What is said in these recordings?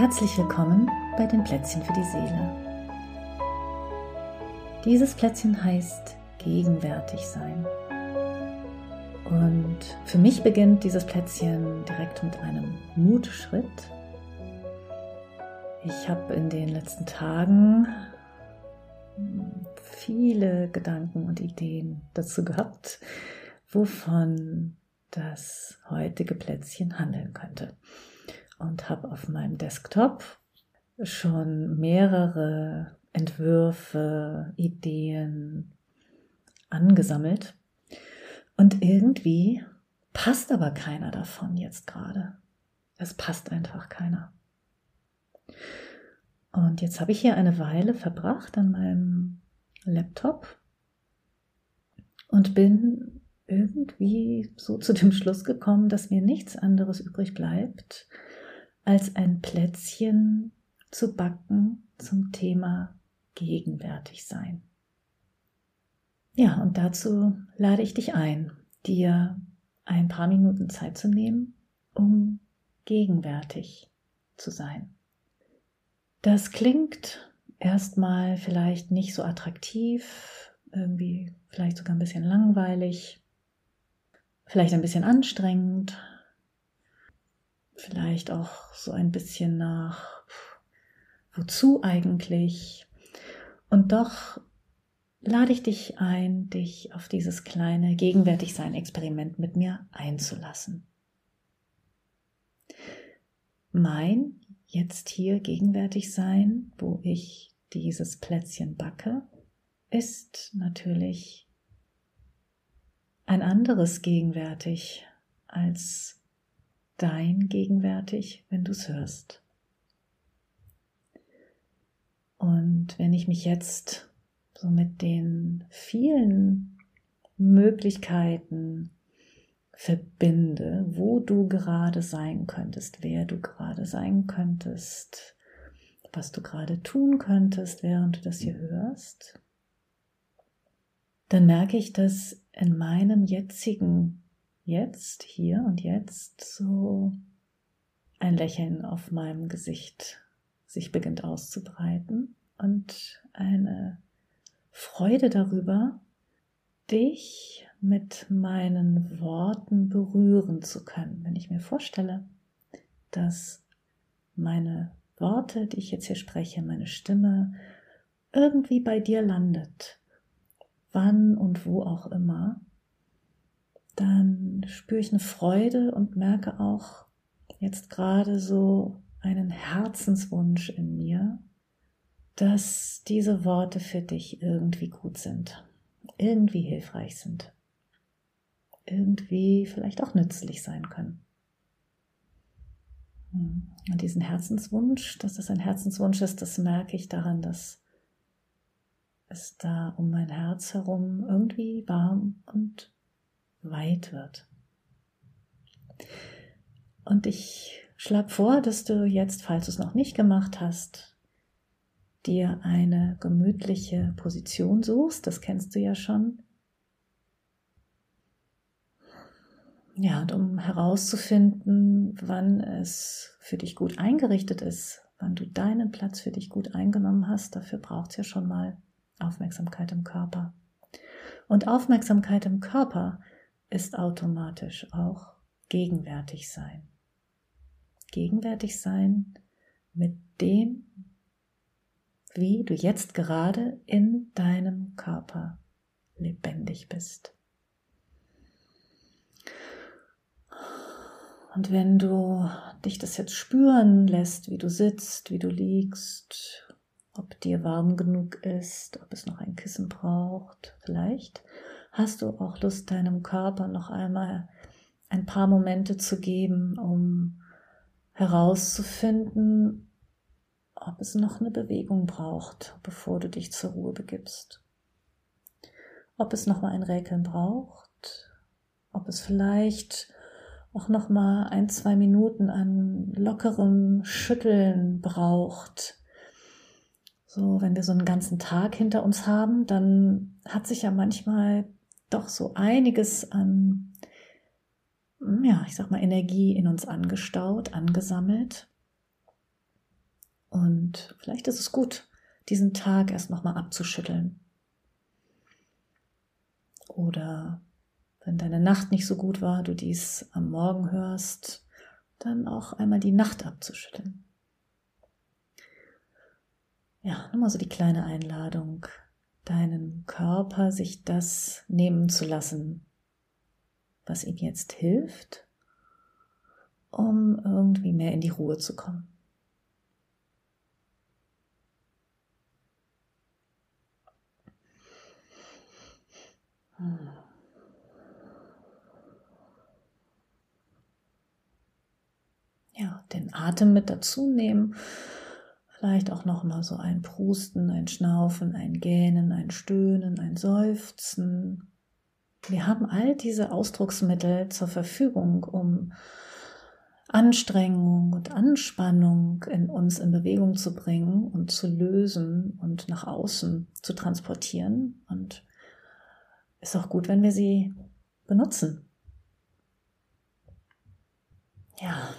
Herzlich willkommen bei den Plätzchen für die Seele. Dieses Plätzchen heißt gegenwärtig sein. Und für mich beginnt dieses Plätzchen direkt mit einem Mutschritt. Ich habe in den letzten Tagen viele Gedanken und Ideen dazu gehabt, wovon das heutige Plätzchen handeln könnte. Und habe auf meinem Desktop schon mehrere Entwürfe, Ideen angesammelt. Und irgendwie passt aber keiner davon jetzt gerade. Es passt einfach keiner. Und jetzt habe ich hier eine Weile verbracht an meinem Laptop und bin irgendwie so zu dem Schluss gekommen, dass mir nichts anderes übrig bleibt, als ein Plätzchen zu backen zum Thema gegenwärtig sein. Ja, und dazu lade ich dich ein, dir ein paar Minuten Zeit zu nehmen, um gegenwärtig zu sein. Das klingt erstmal vielleicht nicht so attraktiv, irgendwie vielleicht sogar ein bisschen langweilig, vielleicht ein bisschen anstrengend, vielleicht auch so ein bisschen nach wozu eigentlich? Und doch lade ich dich ein, dich auf dieses kleine Gegenwärtigsein-Experiment mit mir einzulassen. Mein jetzt hier gegenwärtig sein, wo ich dieses Plätzchen backe, ist natürlich ein anderes gegenwärtig als dein gegenwärtig, wenn du es hörst. Und wenn ich mich jetzt so mit den vielen Möglichkeiten verbinde, wo du gerade sein könntest, wer du gerade sein könntest, was du gerade tun könntest, während du das hier hörst, dann merke ich, dass in meinem jetzigen Jetzt, hier und jetzt so ein Lächeln auf meinem Gesicht sich beginnt auszubreiten und eine Freude darüber, dich mit meinen Worten berühren zu können. Wenn ich mir vorstelle, dass meine Worte, die ich jetzt hier spreche, meine Stimme irgendwie bei dir landet, wann und wo auch immer, dann spüre ich eine Freude und merke auch jetzt gerade so einen Herzenswunsch in mir, dass diese Worte für dich irgendwie gut sind, irgendwie hilfreich sind, irgendwie vielleicht auch nützlich sein können. Hm. Und diesen Herzenswunsch, dass das ein Herzenswunsch ist, das merke ich daran, dass es da um mein Herz herum irgendwie warm und weit wird. Und ich schlage vor, dass du jetzt, falls du es noch nicht gemacht hast, dir eine gemütliche Position suchst, das kennst du ja schon. Ja, und um herauszufinden, wann es für dich gut eingerichtet ist, wann du deinen Platz für dich gut eingenommen hast, dafür braucht es ja schon mal Aufmerksamkeit im Körper. Und Aufmerksamkeit im Körper ist automatisch auch gegenwärtig sein. Gegenwärtig sein mit dem, wie du jetzt gerade in deinem Körper lebendig bist. Und wenn du dich das jetzt spüren lässt, wie du sitzt, wie du liegst, ob dir warm genug ist, ob es noch ein Kissen braucht, vielleicht hast du auch Lust, deinem Körper noch einmal ein paar Momente zu geben, um herauszufinden, ob es noch eine Bewegung braucht, bevor du dich zur Ruhe begibst. Ob es noch mal ein Räkeln braucht, ob es vielleicht auch noch mal ein, zwei Minuten an lockerem Schütteln braucht. So, wenn wir so einen ganzen Tag hinter uns haben, dann hat sich ja manchmal doch so einiges an, ja, ich sag mal, Energie in uns angestaut, angesammelt. Und vielleicht ist es gut, diesen Tag erst nochmal abzuschütteln. Oder wenn deine Nacht nicht so gut war, du dies am Morgen hörst, dann auch einmal die Nacht abzuschütteln. Ja, nochmal so die kleine Einladung, deinen Körper sich das nehmen zu lassen, was ihm jetzt hilft, um irgendwie mehr in die Ruhe zu kommen. Ja, den Atem mit dazu nehmen. Vielleicht auch noch mal so ein Prusten, ein Schnaufen, ein Gähnen, ein Stöhnen, ein Seufzen. Wir haben all diese Ausdrucksmittel zur Verfügung, um Anstrengung und Anspannung in uns in Bewegung zu bringen und zu lösen und nach außen zu transportieren. Und ist auch gut, wenn wir sie benutzen. Ja,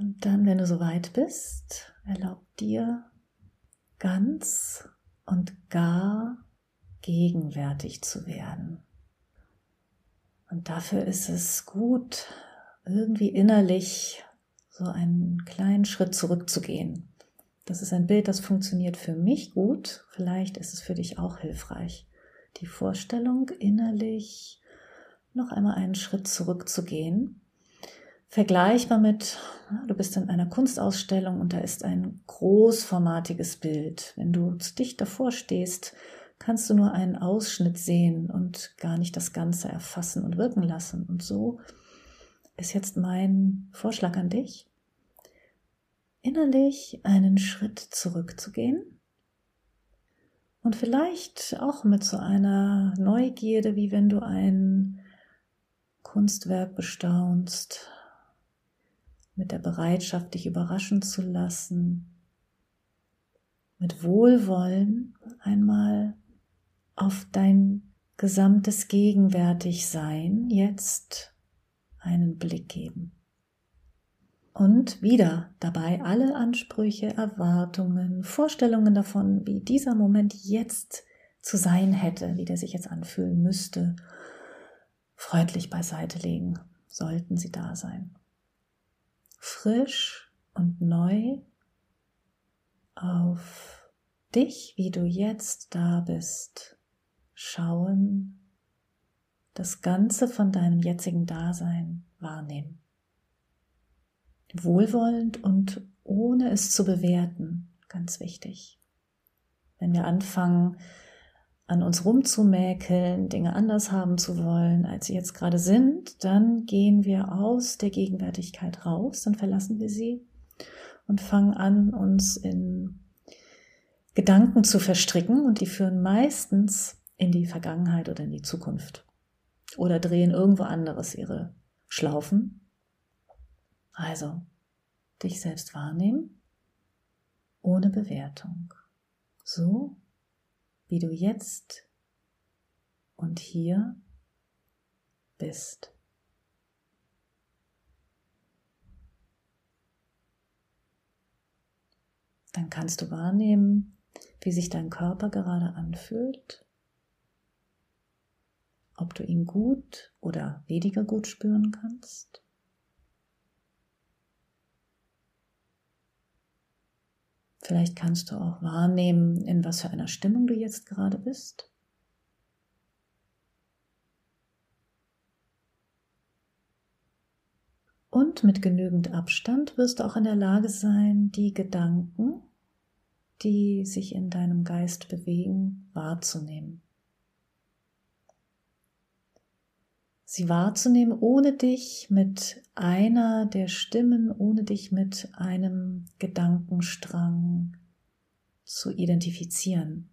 und dann, wenn du soweit bist, erlaub dir ganz und gar gegenwärtig zu werden. Und dafür ist es gut, irgendwie innerlich so einen kleinen Schritt zurückzugehen. Das ist ein Bild, das funktioniert für mich gut. Vielleicht ist es für dich auch hilfreich. Die Vorstellung, innerlich noch einmal einen Schritt zurückzugehen. Vergleichbar mit, du bist in einer Kunstausstellung und da ist ein großformatiges Bild. Wenn du zu dicht davor stehst, kannst du nur einen Ausschnitt sehen und gar nicht das Ganze erfassen und wirken lassen. Und so ist jetzt mein Vorschlag an dich, innerlich einen Schritt zurückzugehen und vielleicht auch mit so einer Neugierde, wie wenn du ein Kunstwerk bestaunst, mit der Bereitschaft, dich überraschen zu lassen, mit Wohlwollen einmal auf dein gesamtes Gegenwärtigsein jetzt einen Blick geben. Und wieder dabei alle Ansprüche, Erwartungen, Vorstellungen davon, wie dieser Moment jetzt zu sein hätte, wie der sich jetzt anfühlen müsste, freundlich beiseite legen, sollten sie da sein. Frisch und neu auf dich, wie du jetzt da bist, schauen, das Ganze von deinem jetzigen Dasein wahrnehmen. Wohlwollend und ohne es zu bewerten, ganz wichtig. Wenn wir anfangen, an uns rumzumäkeln, Dinge anders haben zu wollen, als sie jetzt gerade sind, dann gehen wir aus der Gegenwärtigkeit raus, dann verlassen wir sie und fangen an, uns in Gedanken zu verstricken und die führen meistens in die Vergangenheit oder in die Zukunft oder drehen irgendwo anderes ihre Schlaufen. Also dich selbst wahrnehmen ohne Bewertung. So wie du jetzt und hier bist. Dann kannst du wahrnehmen, wie sich dein Körper gerade anfühlt ob du ihn gut oder weniger gut spüren kannst. Vielleicht kannst du auch wahrnehmen, in was für einer Stimmung du jetzt gerade bist. Und mit genügend Abstand wirst du auch in der Lage sein, die Gedanken, die sich in deinem Geist bewegen, wahrzunehmen. Sie wahrzunehmen, ohne dich mit einer der Stimmen, ohne dich mit einem Gedankenstrang zu identifizieren.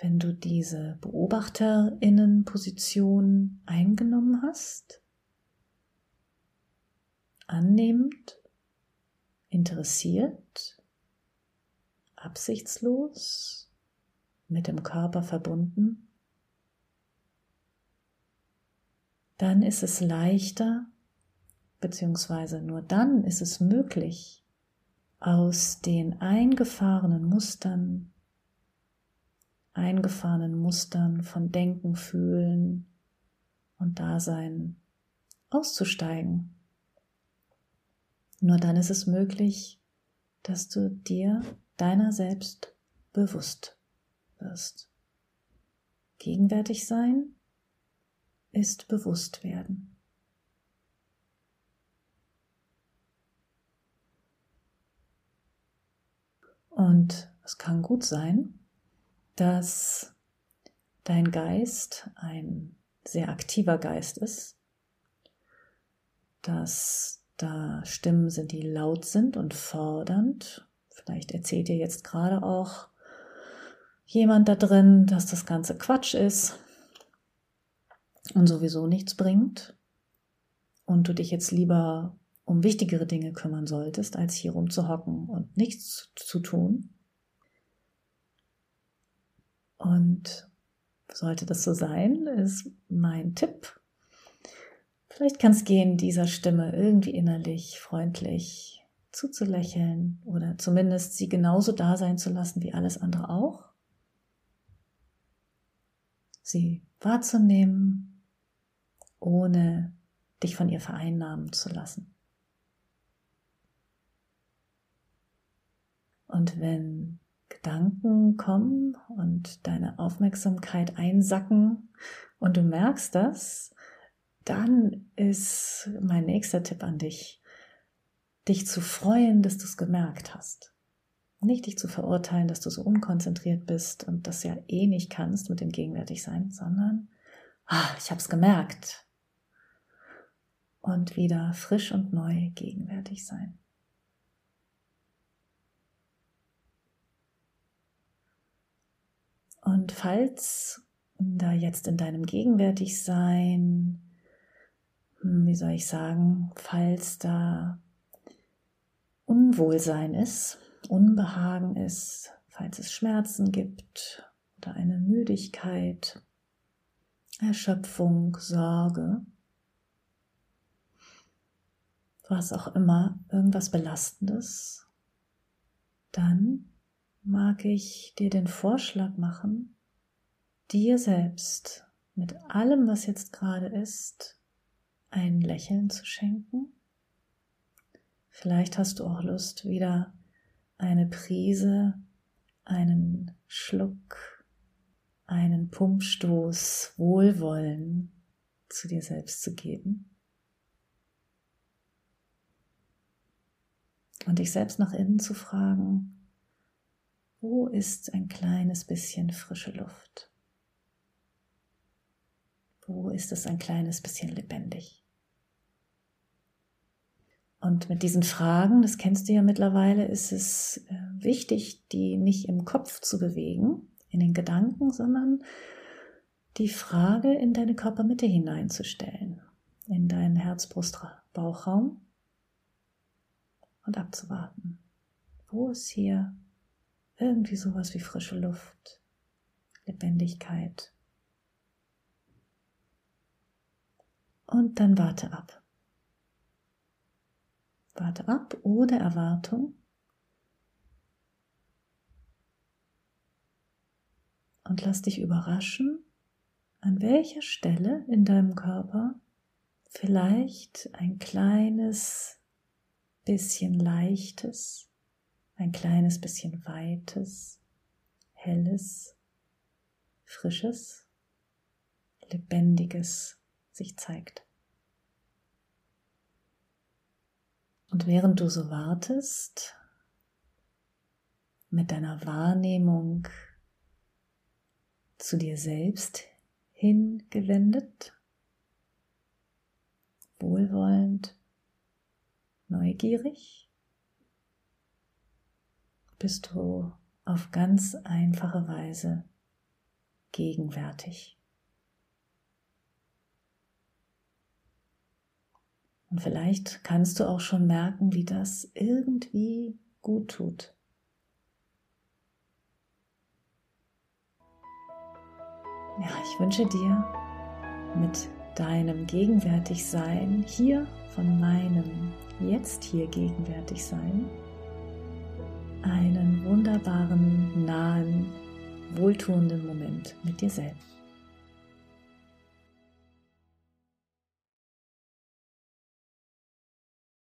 Wenn du diese Beobachterinnenposition eingenommen hast, annehmend, interessiert, absichtslos, mit dem Körper verbunden, dann ist es leichter, beziehungsweise nur dann ist es möglich, aus den eingefahrenen Mustern, eingefahrenen Mustern von Denken, Fühlen und Dasein auszusteigen. Nur dann ist es möglich, dass du dir deiner selbst bewusst wirst. Gegenwärtig sein ist bewusst werden. Und es kann gut sein, dass dein Geist ein sehr aktiver Geist ist, dass da Stimmen sind, die laut sind und fordernd. Vielleicht erzählt dir jetzt gerade auch jemand da drin, dass das Ganze Quatsch ist und sowieso nichts bringt und du dich jetzt lieber um wichtigere Dinge kümmern solltest, als hier rumzuhocken und nichts zu tun. Und sollte das so sein, ist mein Tipp. Vielleicht kann es gehen, dieser Stimme irgendwie innerlich freundlich zuzulächeln oder zumindest sie genauso da sein zu lassen wie alles andere auch. Sie wahrzunehmen, ohne dich von ihr vereinnahmen zu lassen. Und wenn Gedanken kommen und deine Aufmerksamkeit einsacken und du merkst das, dann ist mein nächster Tipp an dich, dich zu freuen, dass du es gemerkt hast. Nicht dich zu verurteilen, dass du so unkonzentriert bist und das ja eh nicht kannst mit dem Gegenwärtigsein, sondern, ah, ich habe es gemerkt. Und wieder frisch und neu gegenwärtig sein. Und falls da jetzt in deinem Gegenwärtigsein, hm, wie soll ich sagen, falls da Unwohlsein ist, Unbehagen ist, falls es Schmerzen gibt oder eine Müdigkeit, Erschöpfung, Sorge, was auch immer, irgendwas Belastendes, dann mag ich dir den Vorschlag machen, dir selbst mit allem, was jetzt gerade ist, ein Lächeln zu schenken. Vielleicht hast du auch Lust, wieder eine Prise, einen Schluck, einen Pumpstoß Wohlwollen zu dir selbst zu geben. Und dich selbst nach innen zu fragen, wo ist ein kleines bisschen frische Luft? Wo ist es ein kleines bisschen lebendig? Und mit diesen Fragen, das kennst du ja mittlerweile, ist es äh, wichtig, die nicht im Kopf zu bewegen, in den Gedanken, sondern die Frage in deine Körpermitte hineinzustellen, in deinen Herz-Brust-Bauchraum und abzuwarten. Wo ist hier irgendwie sowas wie frische Luft, Lebendigkeit. Und dann warte ab. Warte ab oder Erwartung. Und lass dich überraschen, an welcher Stelle in deinem Körper vielleicht ein kleines bisschen leichtes ein kleines bisschen weites, helles, frisches, lebendiges sich zeigt. Und während du so wartest, mit deiner Wahrnehmung zu dir selbst hingewendet, wohlwollend, neugierig, bist du auf ganz einfache Weise gegenwärtig. Und vielleicht kannst du auch schon merken, wie das irgendwie gut tut. Ja, ich wünsche dir mit deinem Gegenwärtigsein hier von meinem jetzt hier gegenwärtig sein einen wunderbaren, nahen, wohltuenden Moment mit dir selbst.